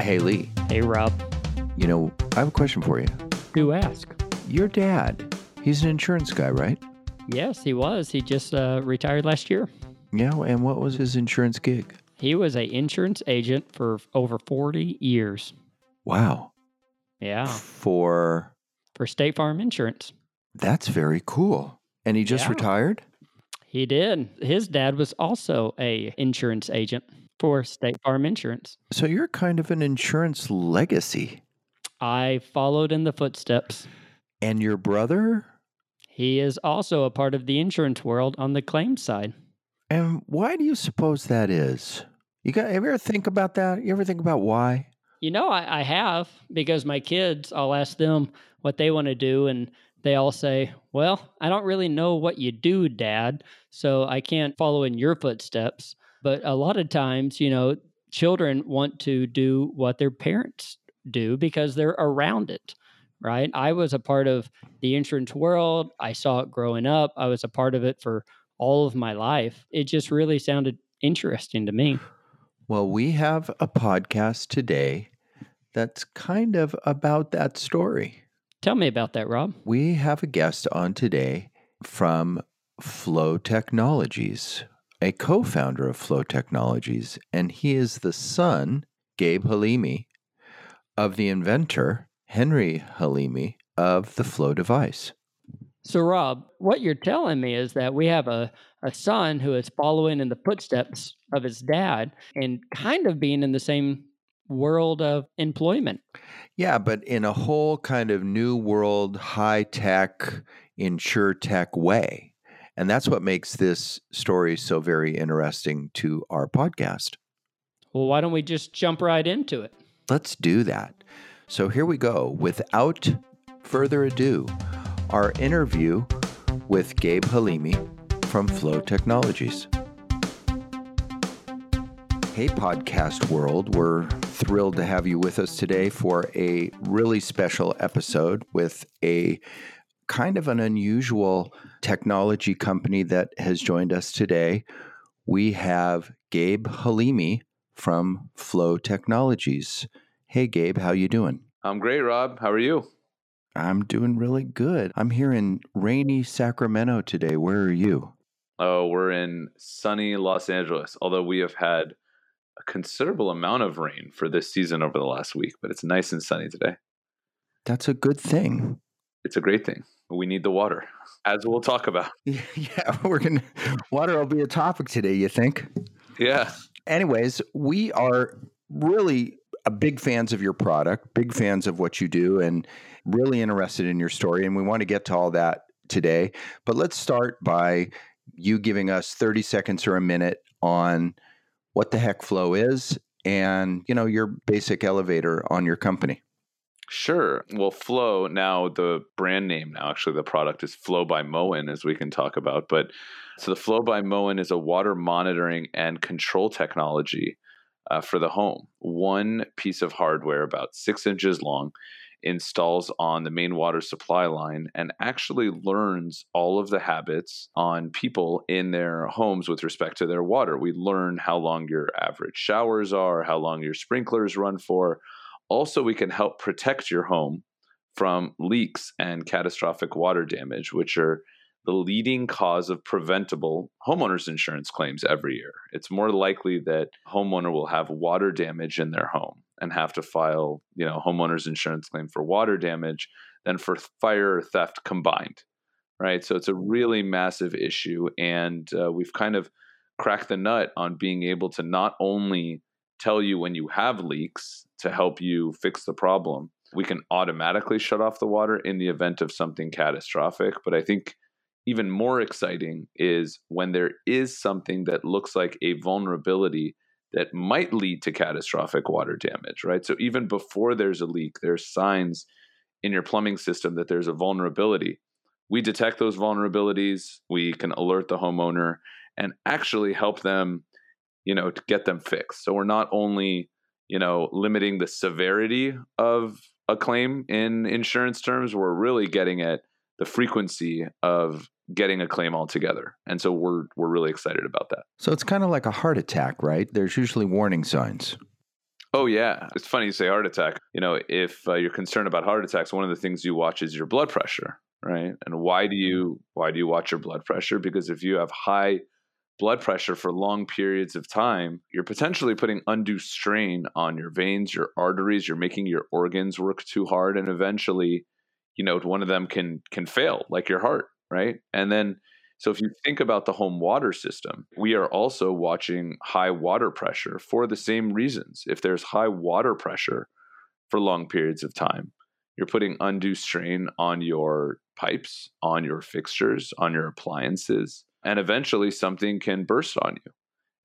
Hey, Lee, Hey, Rob. you know, I have a question for you. Do ask. Your dad, he's an insurance guy, right? Yes, he was. He just uh, retired last year. Yeah, and what was his insurance gig? He was an insurance agent for over 40 years. Wow. Yeah, For for State Farm Insurance. that's very cool. And he just Yeah. retired? He did. His dad was also a insurance agent for State Farm Insurance. So you're kind of an insurance legacy. I followed in the footsteps. And your brother? He is also a part of the insurance world on the claims side. And why do you suppose that is? You got ever think about that? You ever think about why? You know, I, I have because my kids, I'll ask them what they want to do, and they all say, Well, I don't really know what you do, Dad, so I can't follow in your footsteps. But a lot of times, you know, children want to do what their parents do because they're around it, right? I was a part of the insurance world, I saw it growing up, I was a part of it for all of my life. It just really sounded interesting to me. Well, we have a podcast today that's kind of about that story. Tell me about that, Rob. We have a guest on today from Flo Technologies, a co founder of Flo Technologies, and he is the son, Gabe Halimi, of the inventor, Henry Halimi, of the Flo device. So, Rob, what you're telling me is that we have a, a son who is following in the footsteps of his dad and kind of being in the same world of employment. Yeah, but in a whole kind of new world, high tech, insure tech way. And that's what makes this story so very interesting to our podcast. Well, why don't we just jump right into it? Let's do that. So here we go. Without further ado, our interview with Gabe Halimi from Flo Technologies. Hey, podcast world. We're thrilled to have you with us today for a really special episode with a kind of an unusual technology company that has joined us today. We have Gabe Halimi from Flo Technologies. Hey, Gabe, how you doing? I'm great, Rob. How are you? I'm doing really good. I'm here in rainy Sacramento today. Where are you? Oh, we're in sunny Los Angeles, although we have had a considerable amount of rain for this season over the last week, but it's nice and sunny today. That's a good thing. It's a great thing. We need the water, as we'll talk about. Yeah, we're going to, water will be a topic today, you think? Yeah. Anyways, we are really a big fans of your product, big fans of what you do, and really interested in your story. And we want to get to all that today. But let's start by you giving us 30 seconds or a minute on what the heck Flo is and, you know, your basic elevator on your company. Sure. Well, Flo, now the brand name now, actually, the product is Flo by Moen, as we can talk about. But so the Flo by Moen is a water monitoring and control technology uh, for the home. One piece of hardware, about six inches long, installs on the main water supply line and actually learns all of the habits on people in their homes with respect to their water. We learn how long your average showers are, how long your sprinklers run for. Also, we can help protect your home from leaks and catastrophic water damage, which are the leading cause of preventable homeowners insurance claims every year. It's more likely that homeowner will have water damage in their home and have to file, you know, homeowners insurance claim for water damage than for fire or theft combined. Right? So it's a really massive issue and uh, we've kind of cracked the nut on being able to not only tell you when you have leaks to help you fix the problem. We can automatically shut off the water in the event of something catastrophic, but I think even more exciting is when there is something that looks like a vulnerability that might lead to catastrophic water damage, right? So even before there's a leak, there's signs in your plumbing system that there's a vulnerability. We detect those vulnerabilities, we can alert the homeowner and actually help them, you know, to get them fixed. So we're not only, you know, limiting the severity of a claim in insurance terms, we're really getting at the frequency of getting a claim altogether. And so we're we're really excited about that. So it's kind of like a heart attack, right? There's usually warning signs. Oh yeah, it's funny you say heart attack. You know, if uh, you're concerned about heart attacks, one of the things you watch is your blood pressure, right? And why do you why do you watch your blood pressure? Because if you have high blood pressure for long periods of time, you're potentially putting undue strain on your veins, your arteries, you're making your organs work too hard and eventually, you know, one of them can can fail, like your heart, right? And then so if you think about the home water system, we are also watching high water pressure for the same reasons. If there's high water pressure for long periods of time, you're putting undue strain on your pipes, on your fixtures, on your appliances, and eventually something can burst on you.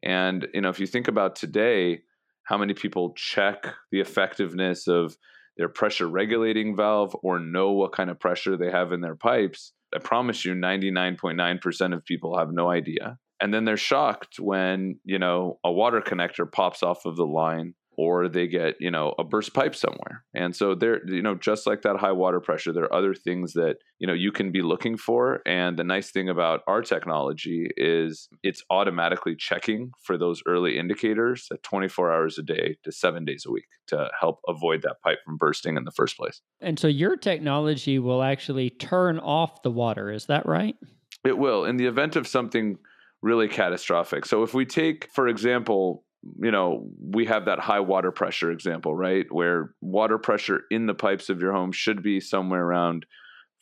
And you know, if you think about today, how many people check the effectiveness of their pressure regulating valve or know what kind of pressure they have in their pipes, I promise you 99.9% of people have no idea. And then they're shocked when, you know, a water connector pops off of the line or they get you know a burst pipe somewhere. And so there you know just like that high water pressure there are other things that you know you can be looking for. And the nice thing about our technology is it's automatically checking for those early indicators at 24 hours a day to 7 days a week to help avoid that pipe from bursting in the first place. And so your technology will actually turn off the water is that right? It will in the event of something really catastrophic. So if we take for example you know, we have that high water pressure example, right? Where water pressure in the pipes of your home should be somewhere around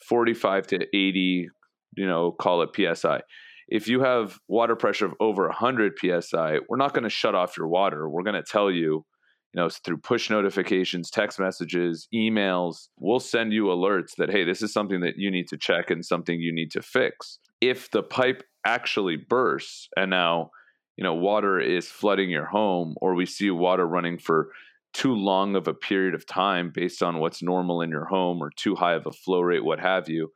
45 to 80, you know, call it PSI. If you have water pressure of over 100 PSI, we're not going to shut off your water. We're going to tell you, you know, through push notifications, text messages, emails, we'll send you alerts that, hey, this is something that you need to check and something you need to fix. If the pipe actually bursts and now you know water is flooding your home or we see water running for too long of a period of time based on what's normal in your home or too high of a flow rate what have you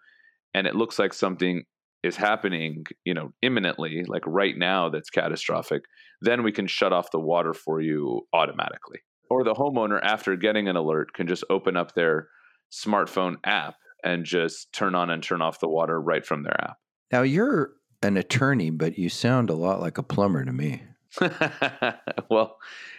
and it looks like something is happening you know imminently like right now that's catastrophic then we can shut off the water for you automatically. Or the homeowner after getting an alert can just open up their smartphone app and just turn on and turn off the water right from their app. Now you're an attorney, but you sound a lot like a plumber to me. well,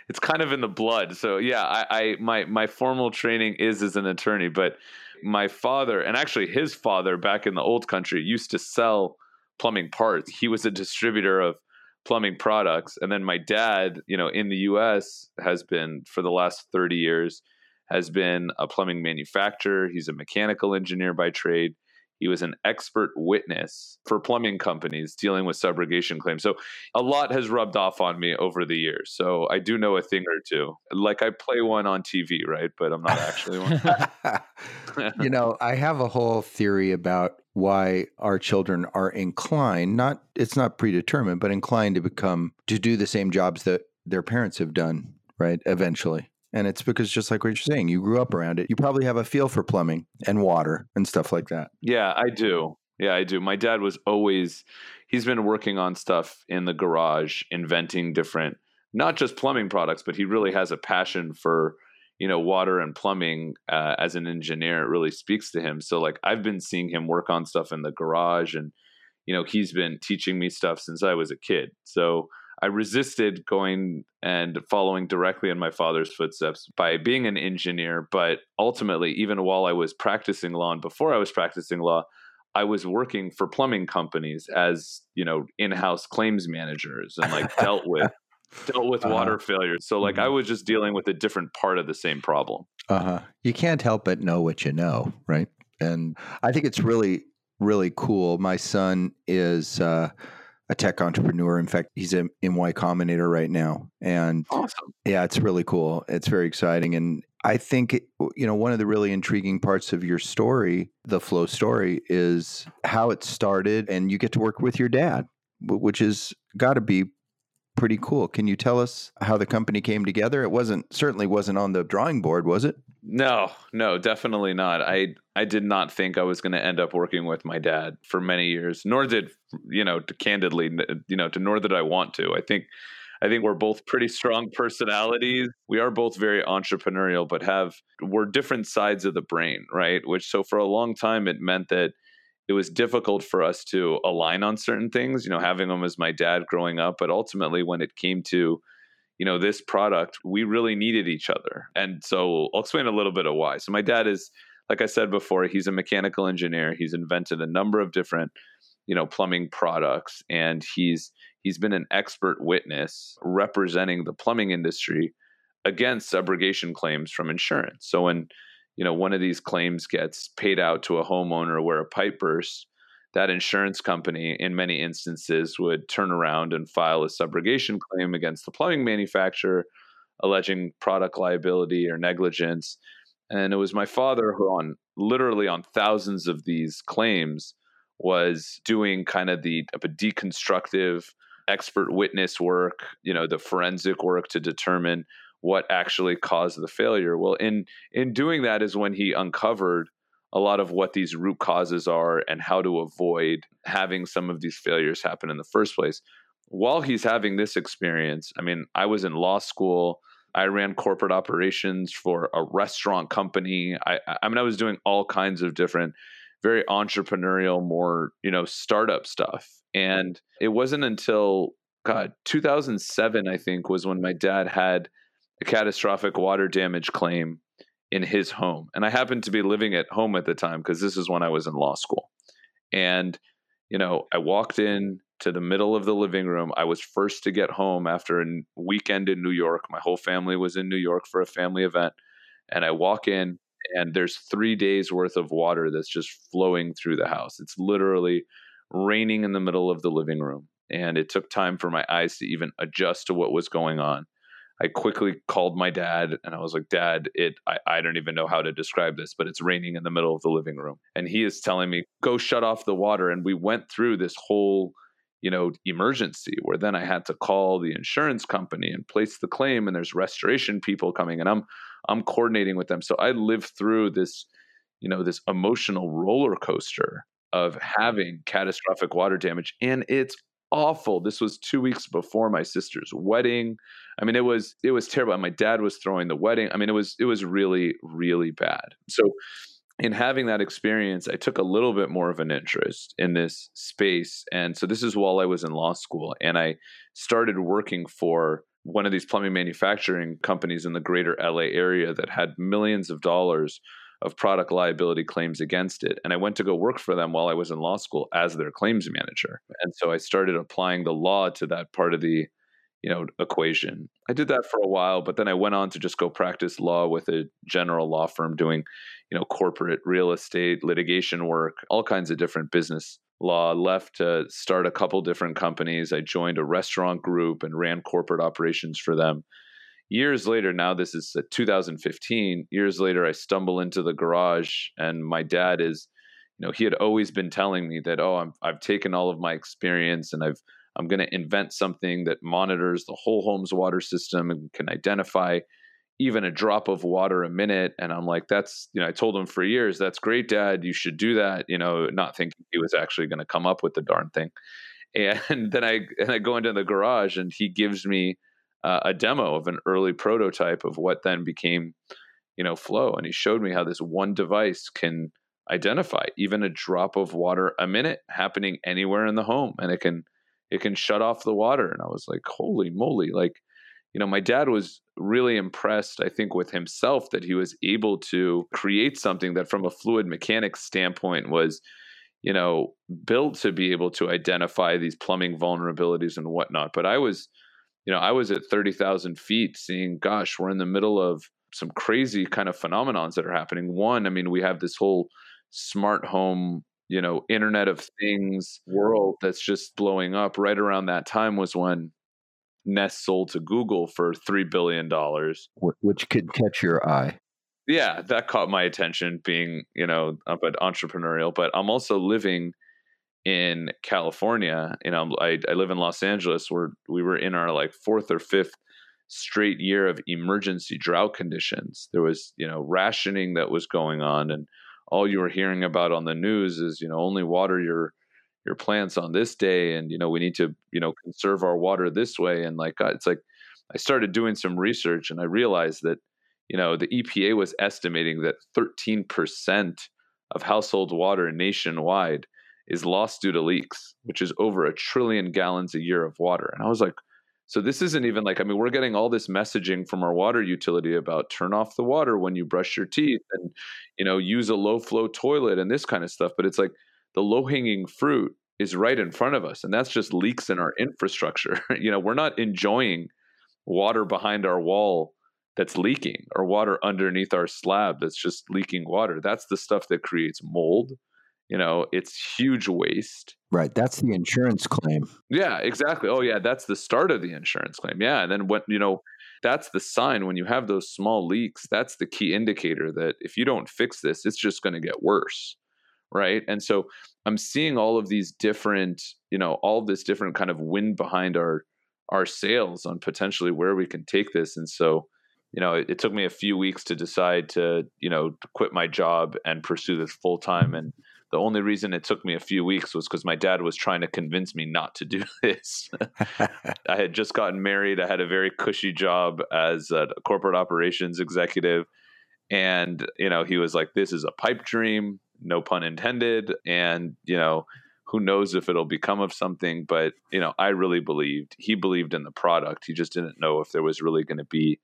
it's kind of in the blood. So yeah, I, I my my formal training is as an attorney, but my father and actually his father back in the old country used to sell plumbing parts. He was a distributor of plumbing products, and then my dad, you know, in the U.S. has been for the last thirty years has been a plumbing manufacturer. He's a mechanical engineer by trade. He was an expert witness for plumbing companies dealing with subrogation claims. So a lot has rubbed off on me over the years. So I do know a thing or two. Like I play one on TV, right? But I'm not actually one. you know, I have a whole theory about why our children are inclined, not it's not predetermined, but inclined to become to do the same jobs that their parents have done, right? Eventually. And it's because just like what you're saying, you grew up around it. You probably have a feel for plumbing and water and stuff like that. Yeah, I do. Yeah, I do. My dad was always he's been working on stuff in the garage, inventing different not just plumbing products, but he really has a passion for you know water and plumbing uh, as an engineer. It really speaks to him. So like I've been seeing him work on stuff in the garage, and you know he's been teaching me stuff since I was a kid. So I resisted going and following directly in my father's footsteps by being an engineer. But ultimately, even while I was practicing law and before I was practicing law, I was working for plumbing companies as, you know, in-house claims managers and like dealt with dealt with uh-huh. water failures. So like mm-hmm. I was just dealing with a different part of the same problem. Uh-huh. You can't help but know what you know, right? And I think it's really really cool. My son is uh a tech entrepreneur. In fact, he's in, Y Combinator right now. And awesome. Yeah, it's really cool. It's very exciting. And I think, you know, one of the really intriguing parts of your story, the flow story, is how it started and you get to work with your dad, which has got to be pretty cool. Can you tell us how the company came together? It wasn't certainly wasn't on the drawing board, was it? No, no, definitely not. I I did not think I was going to end up working with my dad for many years, nor did you know, to candidly, you know, to nor did I want to. I think I think we're both pretty strong personalities. We are both very entrepreneurial, but have we're different sides of the brain, right? Which so for a long time it meant that it was difficult for us to align on certain things, you know, having him as my dad growing up, but ultimately when it came to you know, this product, we really needed each other. And so I'll explain a little bit of why. So my dad is, like I said before, he's a mechanical engineer. He's invented a number of different, you know, plumbing products, and he's he's been an expert witness representing the plumbing industry against subrogation claims from insurance. So when you know one of these claims gets paid out to a homeowner where a pipe bursts, that insurance company in many instances would turn around and file a subrogation claim against the plumbing manufacturer alleging product liability or negligence. And it was my father who on literally on thousands of these claims was doing kind of the of a deconstructive expert witness work you know the forensic work to determine what actually caused the failure well in in doing that is when he uncovered a lot of what these root causes are and how to avoid having some of these failures happen in the first place. While he's having this experience, I mean, I was in law school. I ran corporate operations for a restaurant company. I, I mean, I was doing all kinds of different, very entrepreneurial, more, you know, startup stuff. And it wasn't until, God, 2007, I think, was when my dad had a catastrophic water damage claim in his home. And I happened to be living at home at the time because this is when I was in law school. And, you know, I walked in to the middle of the living room. I was first to get home after a weekend in New York. My whole family was in New York for a family event. And I walk in, and there's three days worth of water that's just flowing through the house. It's literally raining in the middle of the living room. And it took time for my eyes to even adjust to what was going on. I quickly called my dad and I was like, Dad, it I, I don't even know how to describe this, but it's raining in the middle of the living room. And he is telling me, go shut off the water. And we went through this whole, you know, emergency where then I had to call the insurance company and place the claim and there's restoration people coming and I'm I'm coordinating with them. So I lived through this, you know, this emotional roller coaster of having catastrophic water damage. And it's awful. This was two weeks before my sister's wedding. I mean, it was it was terrible. And my dad was throwing the wedding. I mean, it was it was really really bad. So, in having that experience, I took a little bit more of an interest in this space. And so this is while I was in law school, and I started working for one of these plumbing manufacturing companies in the greater LA area that had millions of dollars of product liability claims against it. And I went to go work for them while I was in law school as their claims manager. And so I started applying the law to that part of the you know equation. I did that for a while, but then I went on to just go practice law with a general law firm doing, you know, corporate real estate, litigation work, all kinds of different business law. Left to start a couple different companies. I joined a restaurant group and ran corporate operations for them years later now this is uh, 2015 years later i stumble into the garage and my dad is you know he had always been telling me that oh i have taken all of my experience and i've i'm going to invent something that monitors the whole home's water system and can identify even a drop of water a minute. And i'm like that's you know i told him for years that's great dad you should do that you know not thinking he was actually going to come up with the darn thing. And then i and i go into the garage and he gives me uh, a demo of an early prototype of what then became, you know, Flo. And he showed me how this one device can identify even a drop of water a minute happening anywhere in the home, and it can it can shut off the water. And I was like, holy moly! Like, you know, my dad was really impressed, I think, with himself that he was able to create something that, from a fluid mechanics standpoint, was you know built to be able to identify these plumbing vulnerabilities and whatnot. But I was you know, I was at 30,000 feet seeing, gosh, we're in the middle of some crazy kind of phenomenons that are happening. One, I mean, we have this whole smart home, you know, Internet of Things world that's just blowing up. Right around that time was when Nest sold to Google for $3 billion. Which could catch your eye. Yeah, that caught my attention being, you know, a bit entrepreneurial. But I'm also living – in California. You know, I, I live in Los Angeles where we were in our like fourth or fifth straight year of emergency drought conditions. There was, you know, rationing that was going on and all you were hearing about on the news is, you know, only water your your plants on this day and you know, we need to, you know, conserve our water this way and like it's like I started doing some research and I realized that you know, the EPA was estimating that 13% of household water nationwide is lost due to leaks, which is over a trillion gallons a year of water. And I was like, So this isn't even like I mean we're getting all this messaging from our water utility about turn off the water when you brush your teeth and you know use a low flow toilet and this kind of stuff but it's like the low hanging fruit is right in front of us and that's just leaks in our infrastructure. you know, we're not enjoying water behind our wall that's leaking or water underneath our slab that's just leaking water. That's the stuff that creates mold you know it's huge waste. Right that's the insurance claim. Yeah exactly. Oh yeah that's the start of the insurance claim. Yeah and then when you know that's the sign when you have those small leaks that's the key indicator that if you don't fix this it's just going to get worse right? And so i'm seeing all of these different you know all this different kind of wind behind our our sails on potentially where we can take this and so you know it, it took me a few weeks to decide to you know to quit my job and pursue this full time and the only reason it took me a few weeks was because my dad was trying to convince me not to do this. I had just gotten married. I had a very cushy job as a corporate operations executive. And, you know, he was like, this is a pipe dream, no pun intended. And, you know, who knows if it'll become of something. But, you know, I really believed. He believed in the product. He just didn't know if there was really going to be,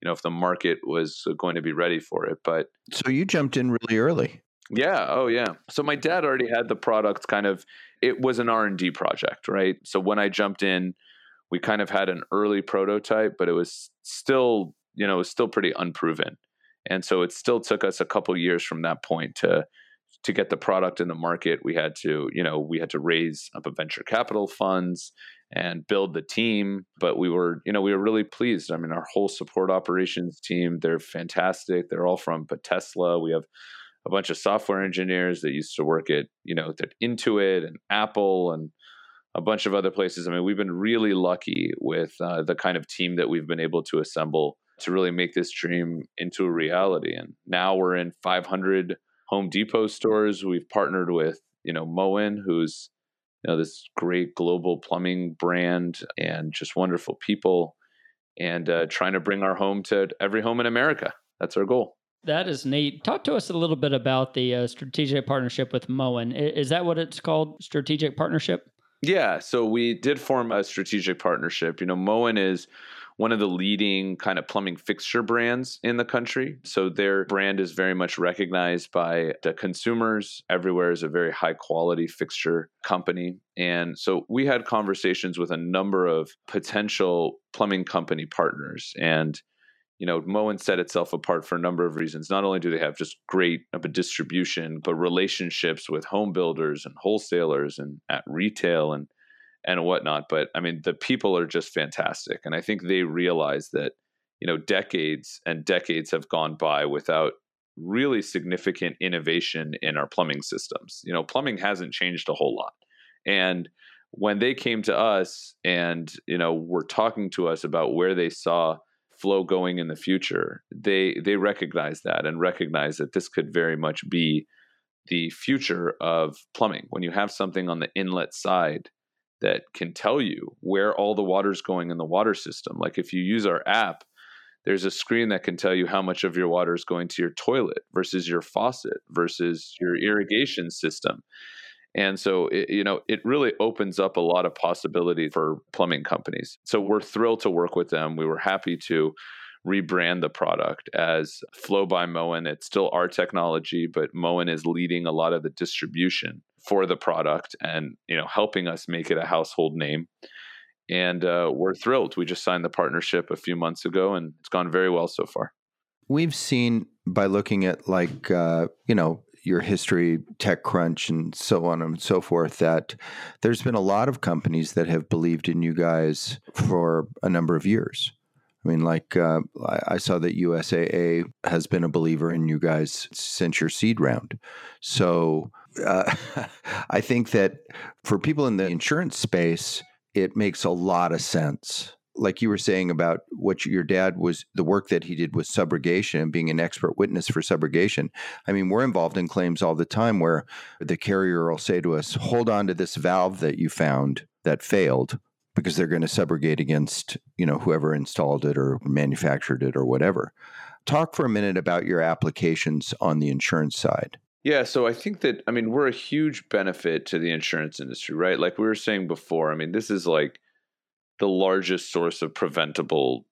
you know, if the market was uh, going to be ready for it. But so you jumped in really early. Yeah. Oh, yeah. So my dad already had the product kind of. It was an R and D project, right? So when I jumped in, we kind of had an early prototype, but it was still, you know, it was still pretty unproven, and so it still took us a couple years from that point to to get the product in the market. We had to, you know, we had to raise up a venture capital funds and build the team but we were you know we were really pleased i mean our whole support operations team they're fantastic they're all from tesla we have a bunch of software engineers that used to work at you know at Intuit and Apple and a bunch of other places. I mean, we've been really lucky with uh, the kind of team that we've been able to assemble to really make this dream into a reality. And now we're in 500 Home Depot stores. We've partnered with you know Moen, who's you know this great global plumbing brand and just wonderful people, and uh, trying to bring our home to every home in America. That's our goal. That is neat. Talk to us a little bit about the uh, strategic partnership with Moen. Is that what it's called? Strategic partnership? Yeah. So we did form a strategic partnership. You know, Moen is one of the leading kind of plumbing fixture brands in the country. So their brand is very much recognized by the consumers everywhere as a very high quality fixture company. And so we had conversations with a number of potential plumbing company partners. And you know, Moen set itself apart for a number of reasons. Not only do they have just great of a distribution, but relationships with home builders and wholesalers and at retail and and whatnot. But I mean, the people are just fantastic, and I think they realize that you know decades and decades have gone by without really significant innovation in our plumbing systems. You know, plumbing hasn't changed a whole lot, and when they came to us and you know were talking to us about where they saw flow going in the future they they recognize that and recognize that this could very much be the future of plumbing. When you have something on the inlet side that can tell you where all the water's going in the water system like if you use our app there's a screen that can tell you how much of your water is going to your toilet versus your faucet versus your irrigation system and so, it, you know, it really opens up a lot of possibility for plumbing companies. So we're thrilled to work with them. We were happy to rebrand the product as Flo by Moen. It's still our technology, but Moen is leading a lot of the distribution for the product and, you know, helping us make it a household name. And uh, we're thrilled. We just signed the partnership a few months ago, and it's gone very well so far. We've seen by looking at like uh, you know your history, TechCrunch, and so on and so forth, that there's been a lot of companies that have believed in you guys for a number of years. I mean, like uh, I saw that USAA has been a believer in you guys since your seed round. So uh, I think that for people in the insurance space, it makes a lot of sense like you were saying about what your dad was the work that he did with subrogation and being an expert witness for subrogation. I mean, we're involved in claims all the time where the carrier will say to us, "Hold on to this valve that you found that failed." Because they're going to subrogate against, you know, whoever installed it or manufactured it or whatever. Talk for a minute about your applications on the insurance side. Yeah, so I think that I mean we're a huge benefit to the insurance industry, right? Like we were saying before. I mean, this is like the largest source of preventable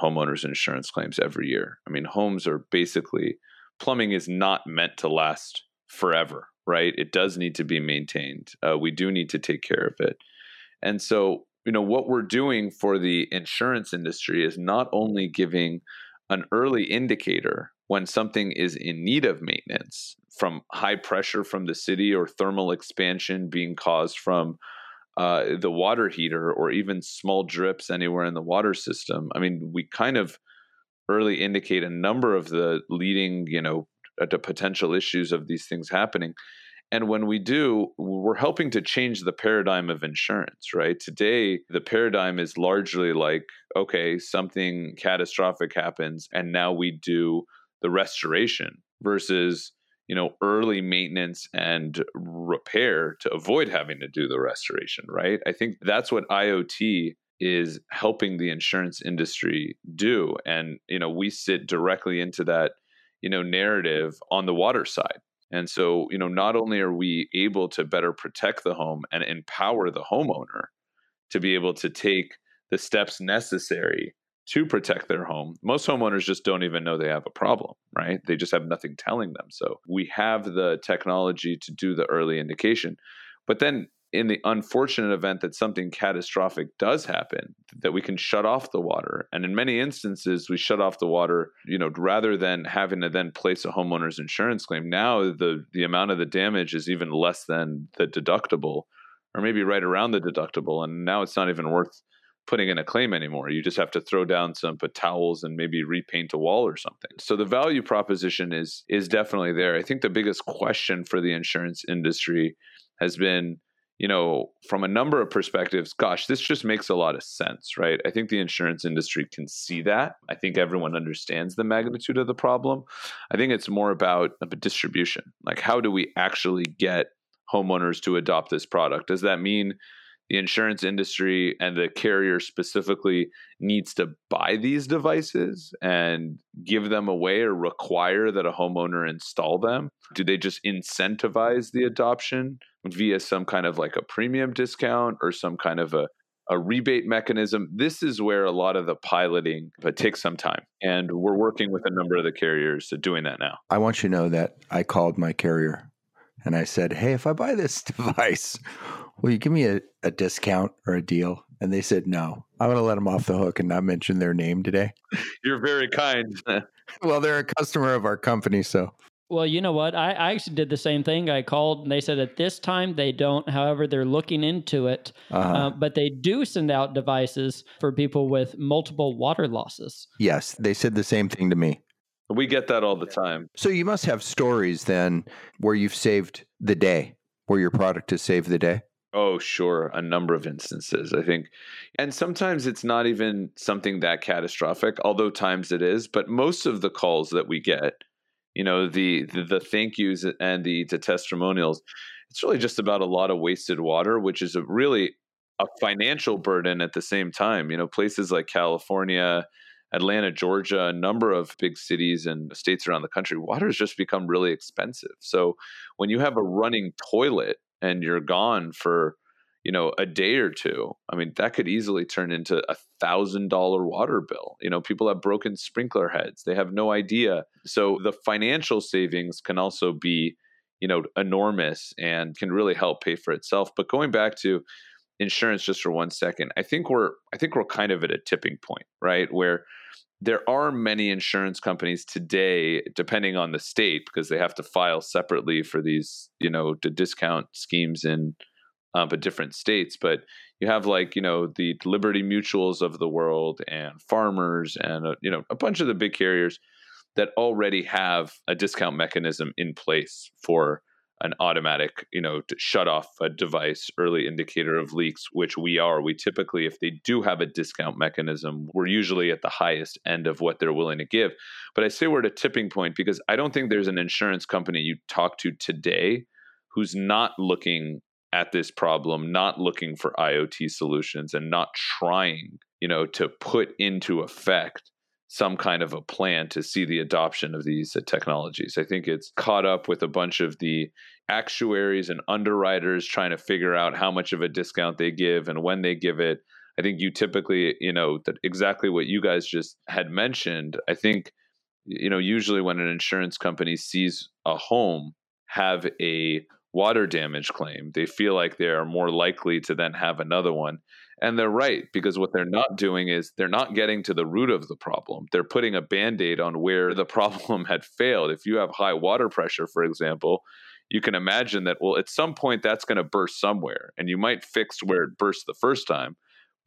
homeowners insurance claims every year. I mean, homes are basically plumbing is not meant to last forever, right? It does need to be maintained. Uh, we do need to take care of it. And so, you know, what we're doing for the insurance industry is not only giving an early indicator when something is in need of maintenance from high pressure from the city or thermal expansion being caused from uh, the water heater or even small drips anywhere in the water system. I mean, we kind of early indicate a number of the leading, you know, uh, the potential issues of these things happening. And when we do, we're helping to change the paradigm of insurance, right? Today, the paradigm is largely like, okay, something catastrophic happens, and now we do the restoration versus you know early maintenance and repair to avoid having to do the restoration right? I think that's what iot is helping the insurance industry do and you know we sit directly into that you know narrative on the water side. And so you know not only are we able to better protect the home and empower the homeowner to be able to take the steps necessary to protect their home. Most homeowners just don't even know they have a problem, right? They just have nothing telling them. So we have the technology to do the early indication. But then in the unfortunate event that something catastrophic does happen that we can shut off the water and in many instances we shut off the water you know rather than having to then place a homeowner's insurance claim now the the amount of the damage is even less than the deductible or maybe right around the deductible and now it's not even worth putting in a claim anymore. You just have to throw down some towels and maybe repaint a wall or something. So the value proposition is is definitely there. I think the biggest question for the insurance industry has been, you know, from a number of perspectives, gosh, this just makes a lot of sense, right? I think the insurance industry can see that. I think everyone understands the magnitude of the problem. I think it's more about a distribution. Like how do we actually get homeowners to adopt this product? Does that mean the insurance industry and the carrier specifically needs to buy these devices and give them away or require that a homeowner install them? Do they just incentivize the adoption via some kind of like a premium discount or some kind of a a rebate mechanism. This is where a lot of the piloting but takes some time. And we're working with a number of the carriers doing that now. I want you to know that I called my carrier and I said, Hey, if I buy this device, will you give me a, a discount or a deal? And they said, no. I'm going to let them off the hook and not mention their name today. You're very kind. well, they're a customer of our company. So, well, you know what? I, I, actually did the same thing. I called and they said at this time they don't. However, they're looking into it. Uh-huh. Uh, but they do send out devices for people with multiple water losses. Yes, they said the same thing to me. We get that all the time. So you must have stories then where you've saved the day, where your product has saved the day. Oh, sure. A number of instances, I think. And sometimes it's not even something that catastrophic, although times it is. But most of the calls that we get, you know, the the, the thank yous and the, the testimonials, it's really just about a lot of wasted water, which is a really a financial burden at the same time. You know, places like California, Atlanta, Georgia, a number of big cities and states around the country, water has just become really expensive. So when you have a running toilet and you're gone for, you know, a day or two, I mean, that could easily turn into a thousand dollar water bill. You know, people have broken sprinkler heads, they have no idea. So the financial savings can also be, you know, enormous and can really help pay for itself. But going back to, insurance just for one second i think we're i think we're kind of at a tipping point right where there are many insurance companies today depending on the state because they have to file separately for these you know the discount schemes in uh, but different states but you have like you know the liberty mutuals of the world and farmers and uh, you know a bunch of the big carriers that already have a discount mechanism in place for an automatic, you know, shut off a device early indicator of leaks, which we are. We typically, if they do have a discount mechanism, we're usually at the highest end of what they're willing to give. But I say we're at a tipping point because I don't think there's an insurance company you talk to today who's not looking at this problem, not looking for IoT solutions and not trying, you know, to put into effect some kind of a plan to see the adoption of these uh, technologies. I think it's caught up with a bunch of the actuaries and underwriters trying to figure out how much of a discount they give and when they give it. I think you typically, you know, that exactly what you guys just had mentioned. I think, you know, usually when an insurance company sees a home have a water damage claim, they feel like they are more likely to then have another one. And they're right, because what they're not doing is they're not getting to the root of the problem. They're putting a band aid on where the problem had failed. If you have high water pressure, for example, you can imagine that, well, at some point that's going to burst somewhere, and you might fix where it burst the first time.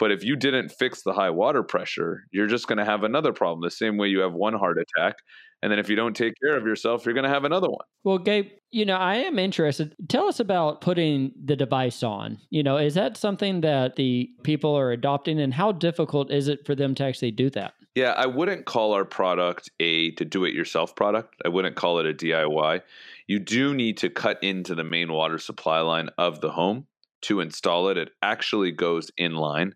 But if you didn't fix the high water pressure, you're just going to have another problem. The same way you have one heart attack. And then if you don't take care of yourself, you're going to have another one. Well, Gabe, you know, I am interested. Tell us about putting the device on. You know, is that something that the people are adopting and how difficult is it for them to actually do that? Yeah, I wouldn't call our product a to do it yourself product. I wouldn't call it a DIY. You do need to cut into the main water supply line of the home to install it. It actually goes in line.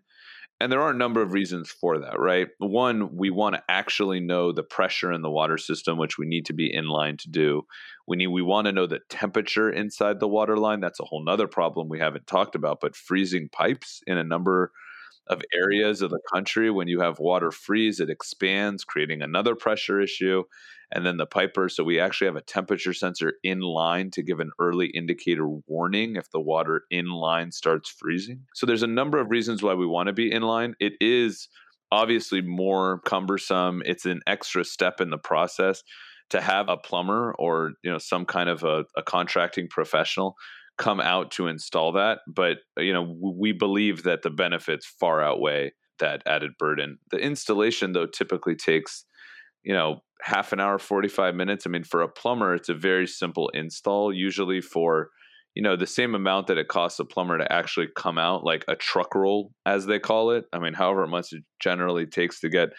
And there are a number of reasons for that, right? One, we want to actually know the pressure in the water system, which we need to be in line to do. We need we want to know the temperature inside the water line. That's a whole nother problem we haven't talked about, but freezing pipes in a number of areas of the country when you have water freeze it expands creating another pressure issue and then the piper so we actually have a temperature sensor in line to give an early indicator warning if the water in line starts freezing. So there's a number of reasons why we want to be in line. It is obviously more cumbersome. It's an extra step in the process to have a plumber or you know some kind of a, a contracting professional come out to install that but uh, you know we believe that the benefits far outweigh that added burden. The installation though typically takes you know half an hour 45 minutes. I mean for a plumber it's a very simple install usually for you know the same amount that it costs a plumber to actually come out like a truck roll as they call it. I mean however much it generally takes to get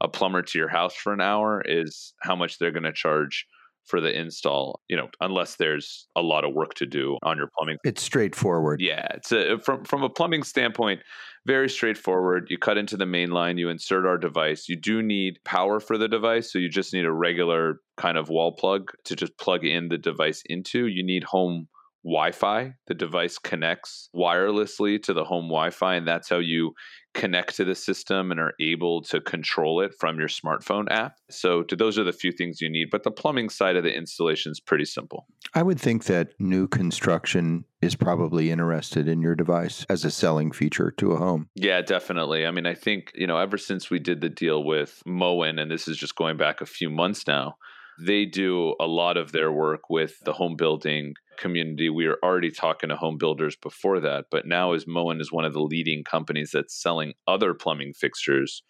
a plumber to your house for an hour is how much they're going to charge for the install, you know, unless there's a lot of work to do on your plumbing. It's straightforward. Yeah, it's a, uh, from from a plumbing standpoint, very straightforward. You cut into the main line, you insert our device. You do need power for the device, so you just need a regular kind of wall plug to just plug in the device into. You need home Wi Fi. The device connects wirelessly to the home Wi Fi, and that's how you connect to the system and are able to control it from your smartphone app. So, to, those are the few things you need. But the plumbing side of the installation is pretty simple. I would think that new construction is probably interested in your device as a selling feature to a home. Yeah, definitely. I mean, I think, you know, ever since we did the deal with Moen, and this is just going back a few months now, they do a lot of their work with the home building community. We were already talking to home builders before that, but now as Moen is one of the leading companies that's selling other plumbing fixtures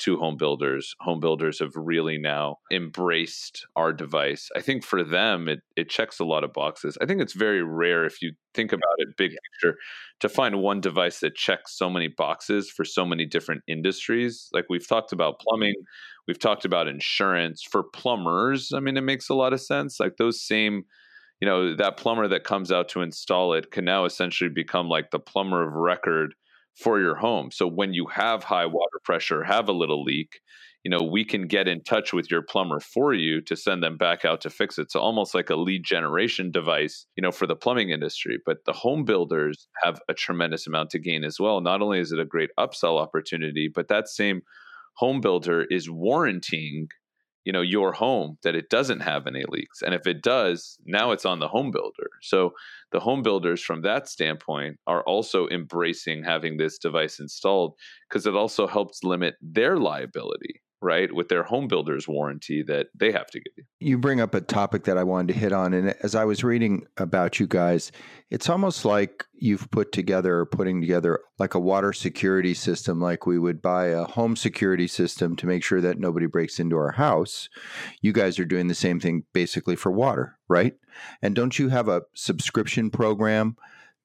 to home builders, home builders have really now embraced our device. I think for them, it, it checks a lot of boxes. I think it's very rare if you think about it big picture to find one device that checks so many boxes for so many different industries. Like we've talked about plumbing, we've talked about insurance for plumbers. I mean, it makes a lot of sense. Like those same you know that plumber that comes out to install it can now essentially become like the plumber of record for your home so when you have high water pressure have a little leak you know we can get in touch with your plumber for you to send them back out to fix it so almost like a lead generation device you know for the plumbing industry but the home builders have a tremendous amount to gain as well not only is it a great upsell opportunity but that same home builder is warranting you know your home that it doesn't have any leaks and if it does now it's on the home builder. So the home builders from that standpoint are also embracing having this device installed because it also helps limit their liability right with their home builder's warranty that they have to give you. You bring up a topic that i wanted to hit on and as i was reading about you guys it's almost like you've put together or putting together like a water security system like we would buy a home security system to make sure that nobody breaks into our house. You guys are doing the same thing basically for water right? And don't you have a subscription program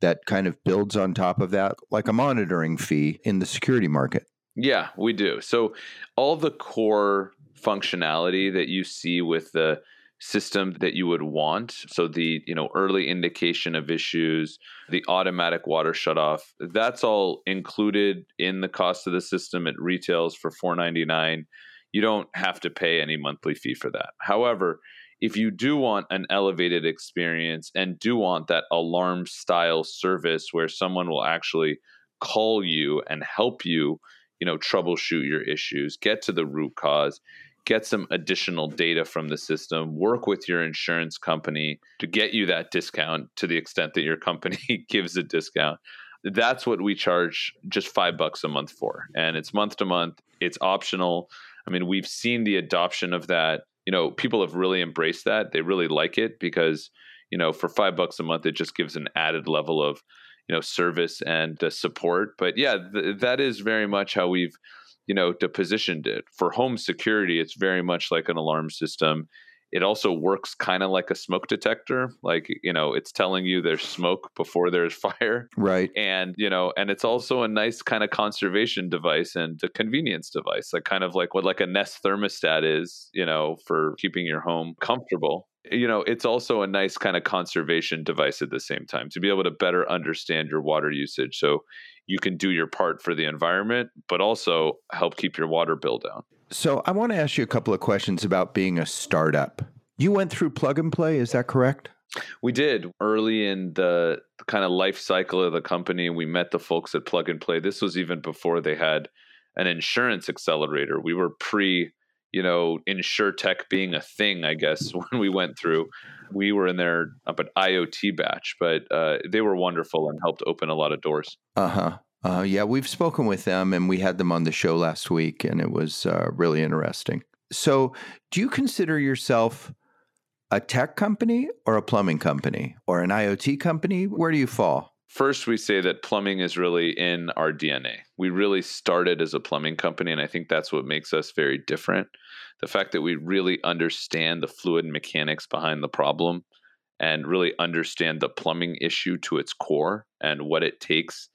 that kind of builds on top of that like a monitoring fee in the security market yeah, we do. So all the core functionality that you see with the system that you would want so the you know early indication of issues the automatic water shutoff that's all included in the cost of the system. It retails for 499 you don't have to pay any monthly fee for that. However if you do want an elevated experience and do want that alarm style service where someone will actually call you and help you, you know, troubleshoot your issues, get to the root cause, get some additional data from the system, work with your insurance company to get you that discount to the extent that your company gives a discount. That's what we charge just five bucks a month for. And it's month to month, it's optional. I mean, we've seen the adoption of that. You know, people have really embraced that. They really like it because, you know, for five bucks a month, it just gives an added level of, you know, service and uh, support. But yeah, th- that is very much how we've you know, positioned it. For home security, it's very much like an alarm system. It also works kind of like a smoke detector. Like, you know, it's telling you there's smoke before there's fire. Right. And, you know, and it's also a nice kind of conservation device and a convenience device, like kind of like what like a Nest thermostat is, you know, for keeping your home comfortable you know it's also a nice kind of conservation device at the same time to be able to better understand your water usage so you can do your part for the environment, but also help keep your water bill down. So, I want to ask you a couple of questions about being a startup. You went through plug and play, is that correct? We did early in the kind of life cycle of the company. We met the folks at Plug and Play. This was even before they had an insurance accelerator. We were pre, you know, insure tech being a thing, I guess, when we went through. We were in their up at IoT batch, but uh, they were wonderful and helped open a lot of doors. Uh huh. Uh, yeah, we've spoken with them and we had them on the show last week, and it was uh, really interesting. So, do you consider yourself a tech company or a plumbing company or an IoT company? Where do you fall? First, we say that plumbing is really in our DNA. We really started as a plumbing company, and I think that's what makes us very different. The fact that we really understand the fluid mechanics behind the problem and really understand the plumbing issue to its core and what it takes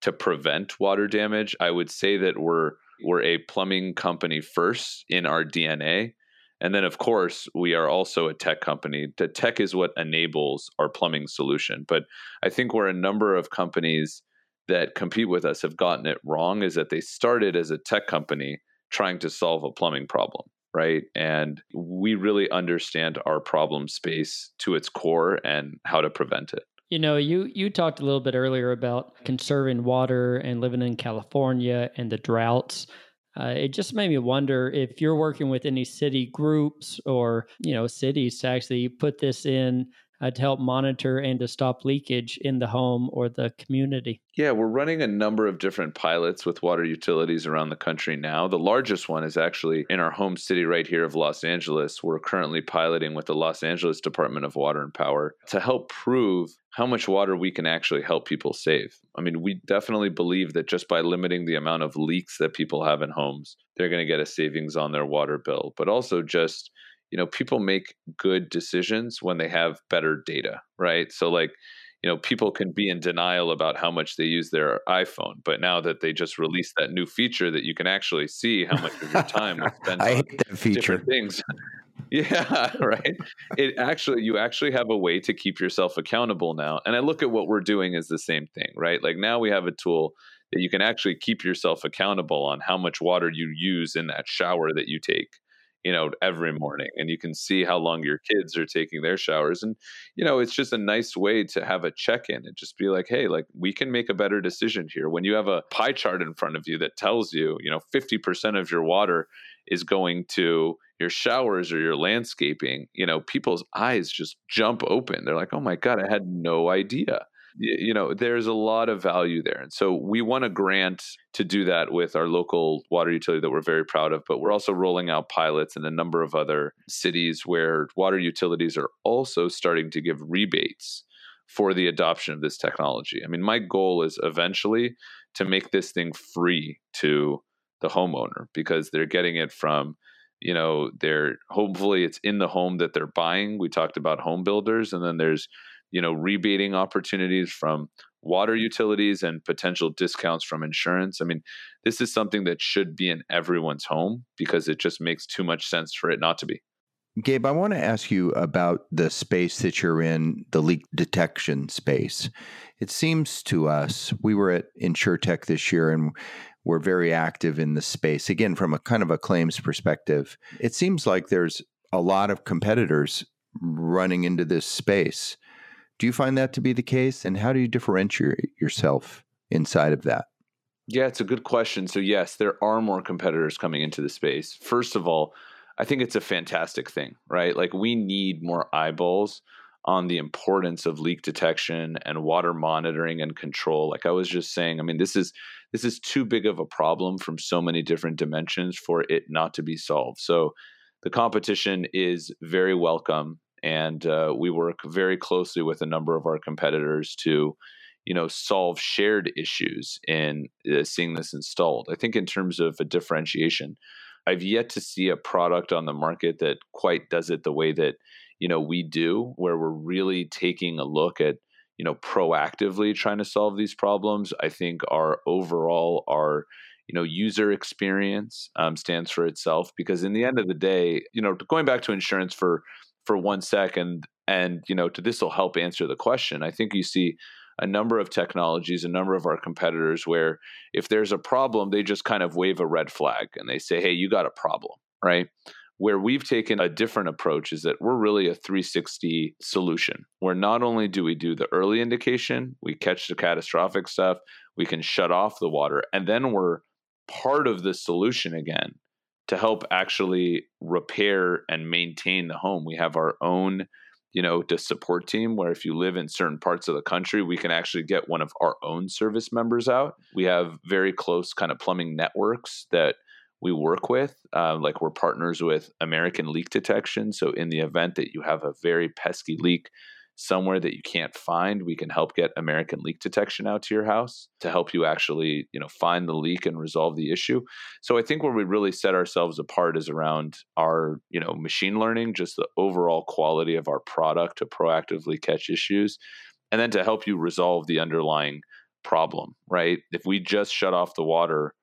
to prevent water damage. I would say that we're we're a plumbing company first in our DNA and then, of course, we are also a tech company. The tech is what enables our plumbing solution. But I think where a number of companies that compete with us have gotten it wrong is that they started as a tech company trying to solve a plumbing problem, right? And we really understand our problem space to its core and how to prevent it. You know, you you talked a little bit earlier about conserving water and living in California and the droughts. Uh, it just made me wonder if you're working with any city groups or you know cities to actually put this in uh, to help monitor and to stop leakage in the home or the community. Yeah, we're running a number of different pilots with water utilities around the country now. The largest one is actually in our home city right here of Los Angeles. We're currently piloting with the Los Angeles Department of Water and Power to help prove how much water we can actually help people save. I mean, we definitely believe that just by limiting the amount of leaks that people have in homes, they're going to get a savings on their water bill, but also just you know people make good decisions when they have better data right? So like you know people can be in denial about how much they use their iphone but now that they just released that new feature that you can actually see how much of your time was spent I hate that feature. things. Yeah right? It actually you actually have a way to keep yourself accountable now and i look at what we're doing as the same thing right? Like now we have a tool that you can actually keep yourself accountable on how much water you use in that shower that you take you know every morning and you can see how long your kids are taking their showers and you know it's just a nice way to have a check-in and just be like hey like we can make a better decision here. When you have a pie chart in front of you that tells you you know 50% of your water is going to your showers or your landscaping you know people's eyes just jump open. They're like oh my god i had no idea you know there's a lot of value there and so we want a grant to do that with our local water utility that we're very proud of but we're also rolling out pilots in a number of other cities where water utilities are also starting to give rebates for the adoption of this technology. I mean my goal is eventually to make this thing free to the homeowner because they're getting it from you know they're hopefully it's in the home that they're buying. We talked about home builders and then there's you know rebating opportunities from water utilities and potential discounts from insurance. I mean, this is something that should be in everyone's home because it just makes too much sense for it not to be. Gabe, I want to ask you about the space that you're in, the leak detection space. It seems to us, we were at InsureTech this year and we're very active in the space. Again, from a kind of a claims perspective, it seems like there's a lot of competitors running into this space. Do you find that to be the case? And how do you differentiate yourself inside of that? Yeah, it's a good question. So, yes, there are more competitors coming into the space. First of all, I think it's a fantastic thing, right? Like, we need more eyeballs on the importance of leak detection and water monitoring and control like i was just saying i mean this is this is too big of a problem from so many different dimensions for it not to be solved so the competition is very welcome and uh, we work very closely with a number of our competitors to you know solve shared issues in uh, seeing this installed. I think in terms of a differentiation i've yet to see a product on the market that quite does it the way that you know we do where we're really taking a look at you know proactively trying to solve these problems. I think our overall our you know user experience um, stands for itself because in the end of the day you know going back to insurance for for one second and you know to this will help answer the question. I think you see a number of technologies a number of our competitors where if there's a problem they just kind of wave a red flag and they say hey you got a problem right? Where we've taken a different approach is that we're really a 360 solution, where not only do we do the early indication, we catch the catastrophic stuff, we can shut off the water, and then we're part of the solution again to help actually repair and maintain the home. We have our own you know, to support team where if you live in certain parts of the country, we can actually get one of our own service members out. We have very close kind of plumbing networks that we work with. Uh, like we're partners with American Leak Detection. So in the event that you have a very pesky leak somewhere that you can't find, we can help get American Leak Detection out to your house to help you actually, you know, find the leak and resolve the issue. So I think where we really set ourselves apart is around our, you know, machine learning, just the overall quality of our product to proactively catch issues and then to help you resolve the underlying problem, right? If we just shut off the water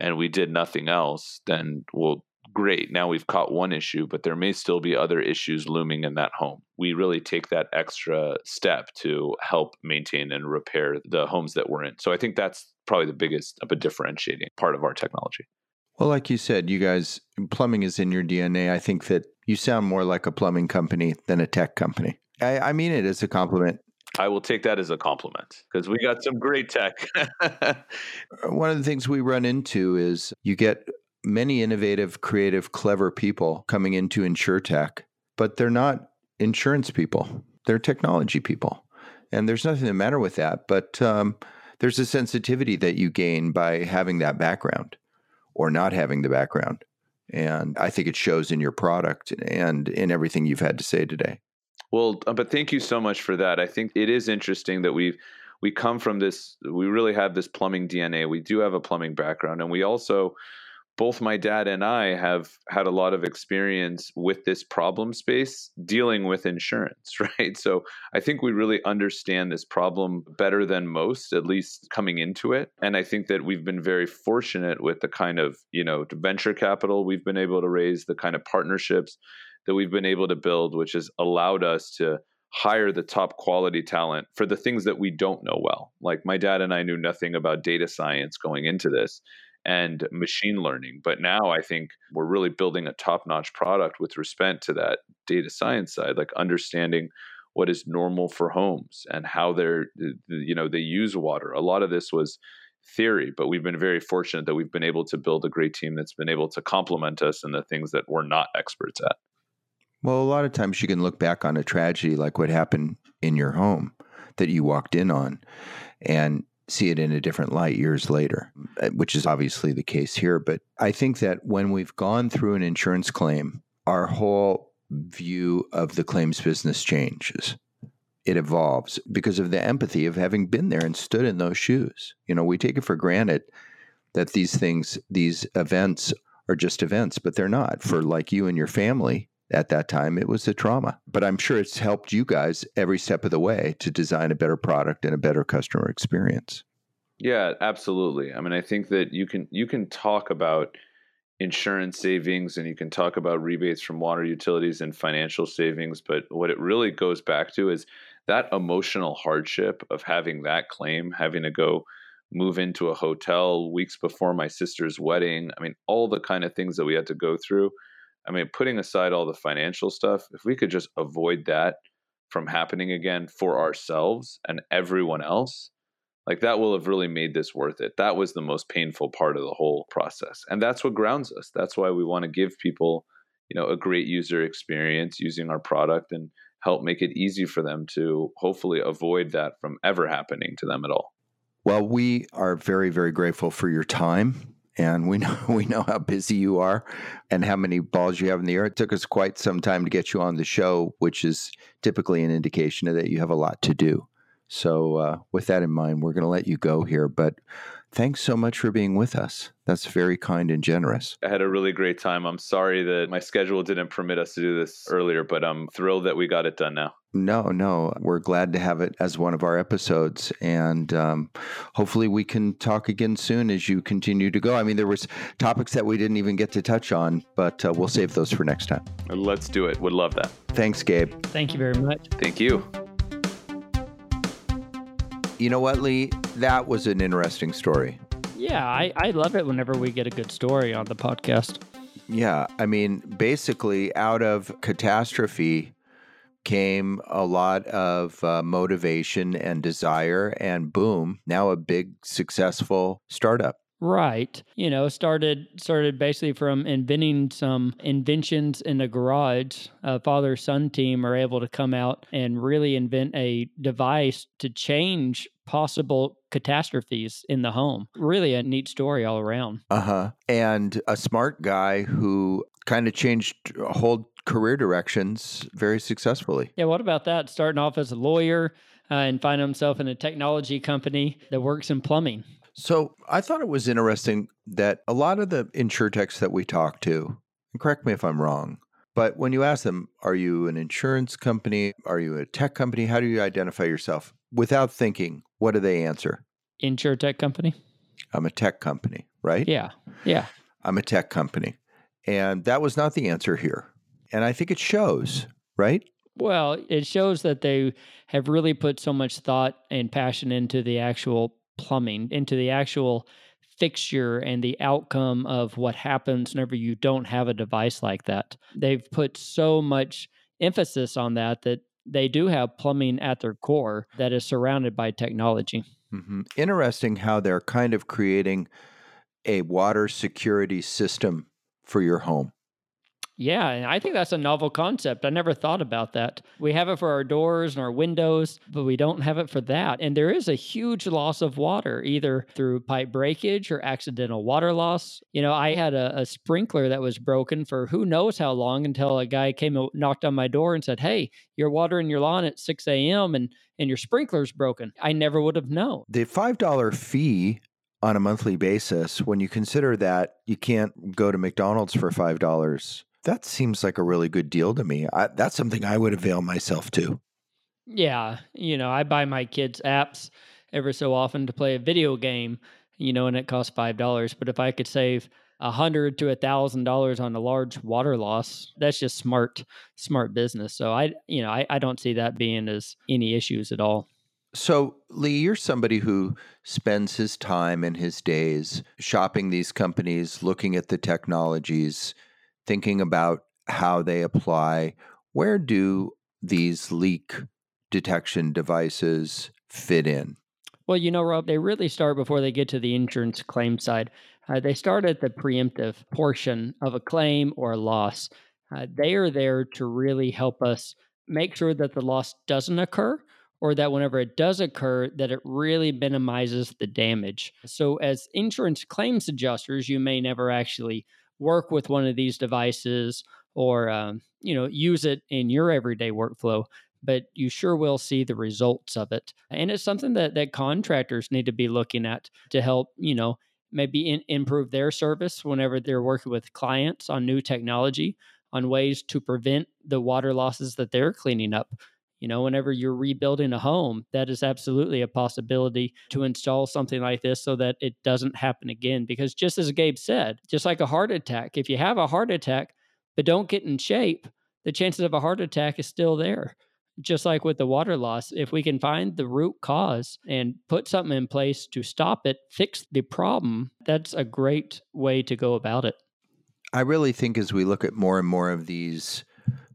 and we did nothing else, then well, great. Now we've caught one issue, but there may still be other issues looming in that home. We really take that extra step to help maintain and repair the homes that we're in. So I think that's probably the biggest of a differentiating part of our technology. Well, like you said, you guys, plumbing is in your DNA. I think that you sound more like a plumbing company than a tech company. I, I mean it as a compliment. I will take that as a compliment because we got some great tech. One of the things we run into is you get many innovative, creative, clever people coming into insurtech, but they're not insurance people. They're technology people. And there's nothing the matter with that. But um, there's a sensitivity that you gain by having that background or not having the background. And I think it shows in your product and in everything you've had to say today. Well, uh, but thank you so much for that. I think it is interesting that we've we come from this we really have this plumbing DNA. We do have a plumbing background and we also both my dad and I have had a lot of experience with this problem space dealing with insurance, right? So I think we really understand this problem better than most, at least coming into it. And I think that we've been very fortunate with the kind of, you know, venture capital we've been able to raise, the kind of partnerships that we've been able to build, which has allowed us to hire the top quality talent for the things that we don't know well. Like my dad and I knew nothing about data science going into this and machine learning. But now I think we're really building a top notch product with respect to that data science side, like understanding what is normal for homes and how they're, you know, they use water. A lot of this was theory, but we've been very fortunate that we've been able to build a great team that's been able to complement us in the things that we're not experts at. Well, a lot of times you can look back on a tragedy like what happened in your home that you walked in on and see it in a different light years later, uh, which is obviously the case here. But I think that when we've gone through an insurance claim, our whole view of the claims business changes. It evolves because of the empathy of having been there and stood in those shoes. You know, we take it for granted that these things, these events are just events, but they're not. For like you and your family, at that time, it was a trauma. But I'm sure it's helped you guys every step of the way to design a better product and a better customer experience. Yeah, absolutely. I mean, I think that you can you can talk about insurance savings and you can talk about rebates from water utilities and financial savings, but what it really goes back to is that emotional hardship of having that claim, having to go move into a hotel weeks before my sister's wedding. I mean, all the kind of things that we had to go through I mean, putting aside all the financial stuff, if we could just avoid that from happening again for ourselves and everyone else, like that will have really made this worth it. That was the most painful part of the whole process. And that's what grounds us. That's why we want to give people, you know, a great user experience using our product and help make it easy for them to hopefully avoid that from ever happening to them at all. Well, we are very, very grateful for your time. And we know we know how busy you are and how many balls you have in the air. It took us quite some time to get you on the show, which is typically an indication that you have a lot to do. So, uh, with that in mind, we're going to let you go here. But thanks so much for being with us. That's very kind and generous. I had a really great time. I'm sorry that my schedule didn't permit us to do this earlier, but I'm thrilled that we got it done now. No, no, we're glad to have it as one of our episodes, and um, hopefully we can talk again soon as you continue to go. I mean, there was topics that we didn't even get to touch on, but uh, we'll save those for next time. Let's do it. Would love that. Thanks, Gabe. Thank you very much. Thank you. You know what, Lee? That was an interesting story. Yeah, I, I love it whenever we get a good story on the podcast. Yeah, I mean, basically, out of catastrophe came a lot of uh, motivation and desire, and boom, now a big successful startup. Right. You know, started started basically from inventing some inventions in the garage. A father son team are able to come out and really invent a device to change possible catastrophes in the home. Really a neat story all around. Uh huh. And a smart guy who kind of changed a whole career directions very successfully. Yeah. What about that? Starting off as a lawyer uh, and finding himself in a technology company that works in plumbing. So I thought it was interesting that a lot of the insurtechs that we talk to, and correct me if I'm wrong, but when you ask them, are you an insurance company? Are you a tech company? How do you identify yourself? Without thinking, what do they answer? Insurtech company? I'm a tech company, right? Yeah. Yeah. I'm a tech company. And that was not the answer here. And I think it shows, right? Well, it shows that they have really put so much thought and passion into the actual plumbing, into the actual fixture and the outcome of what happens whenever you don't have a device like that. They've put so much emphasis on that that they do have plumbing at their core that is surrounded by technology. Mm-hmm. Interesting how they're kind of creating a water security system for your home. Yeah, and I think that's a novel concept. I never thought about that. We have it for our doors and our windows, but we don't have it for that. And there is a huge loss of water, either through pipe breakage or accidental water loss. You know, I had a, a sprinkler that was broken for who knows how long until a guy came and knocked on my door and said, Hey, you're watering your lawn at 6 a.m. and and your sprinkler's broken. I never would have known. The $5 fee on a monthly basis, when you consider that you can't go to McDonald's for $5 that seems like a really good deal to me. I, that's something I would avail myself to. Yeah, you know, I buy my kids apps every so often to play a video game, you know, and it costs five dollars. But if I could save a hundred to a thousand dollars on a large water loss, that's just smart, smart business. So I, you know, I, I don't see that being as any issues at all. So, Lee, you're somebody who spends his time and his days shopping these companies, looking at the technologies, thinking about how they apply, where do these leak detection devices fit in? Well, you know, Rob, they really start before they get to the insurance claim side. Uh, they start at the preemptive portion of a claim or a loss. Uh, they are there to really help us make sure that the loss doesn't occur or that whenever it does occur that it really minimizes the damage so as insurance claims adjusters you may never actually work with one of these devices or um, you know use it in your everyday workflow but you sure will see the results of it. And it's something that that contractors need to be looking at to help you know maybe in, improve their service whenever they're working with clients on new technology on ways to prevent the water losses that they're cleaning up you know, whenever you're rebuilding a home, that is absolutely a possibility to install something like this so that it doesn't happen again. Because just as Gabe said, just like a heart attack, if you have a heart attack but don't get in shape, the chances of a heart attack is still there. Just like with the water loss, if we can find the root cause and put something in place to stop it, fix the problem, that's a great way to go about it. I really think as we look at more and more of these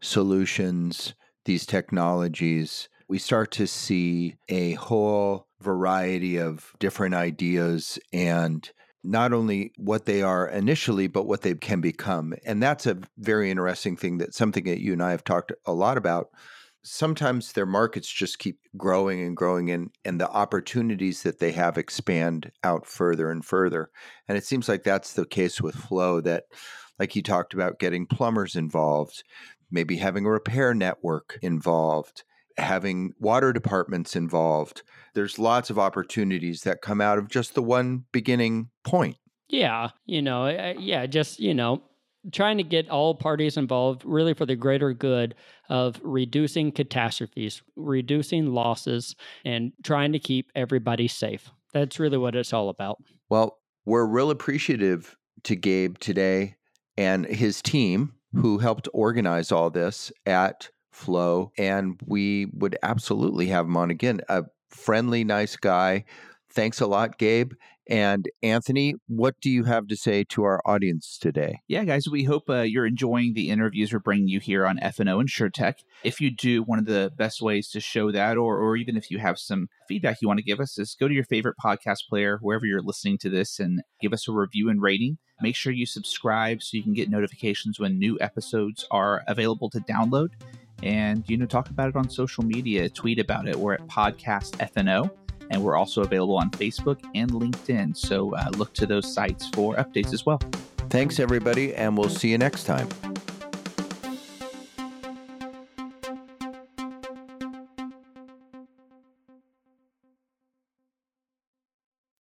solutions, these technologies, we start to see a whole variety of different ideas and not only what they are initially, but what they can become. And that's a very interesting thing that something that you and I have talked a lot about. Sometimes their markets just keep growing and growing, and, and the opportunities that they have expand out further and further. And it seems like that's the case with Flo, that, like you talked about, getting plumbers involved, maybe having a repair network involved, having water departments involved. There's lots of opportunities that come out of just the one beginning point. Yeah, you know, eh, eh, yeah, just, you know, trying to get all parties involved really for the greater good of reducing catastrophes, reducing losses, and trying to keep everybody safe. That's really what it's all about. Well, we're real appreciative to Gabe today and his team who helped organize all this at Flo. And we would absolutely have him on again. A friendly, nice guy. Thanks a lot, Gabe. And Anthony, what do you have to say to our audience today? Yeah, guys, we hope uh, you're enjoying the interviews we're bringing you here on F&O InsurTech. If you do, one of the best ways to show that, or, or even if you have some feedback you want to give us, is go to your favorite podcast player, wherever you're listening to this, and give us a review and rating. Make sure you subscribe so you can get notifications when new episodes are available to download. And, you know, talk about it on social media, tweet about it. We're at Podcast FNO and we're also available on Facebook and LinkedIn. So uh, look to those sites for updates as well. Thanks, everybody, and we'll see you next time.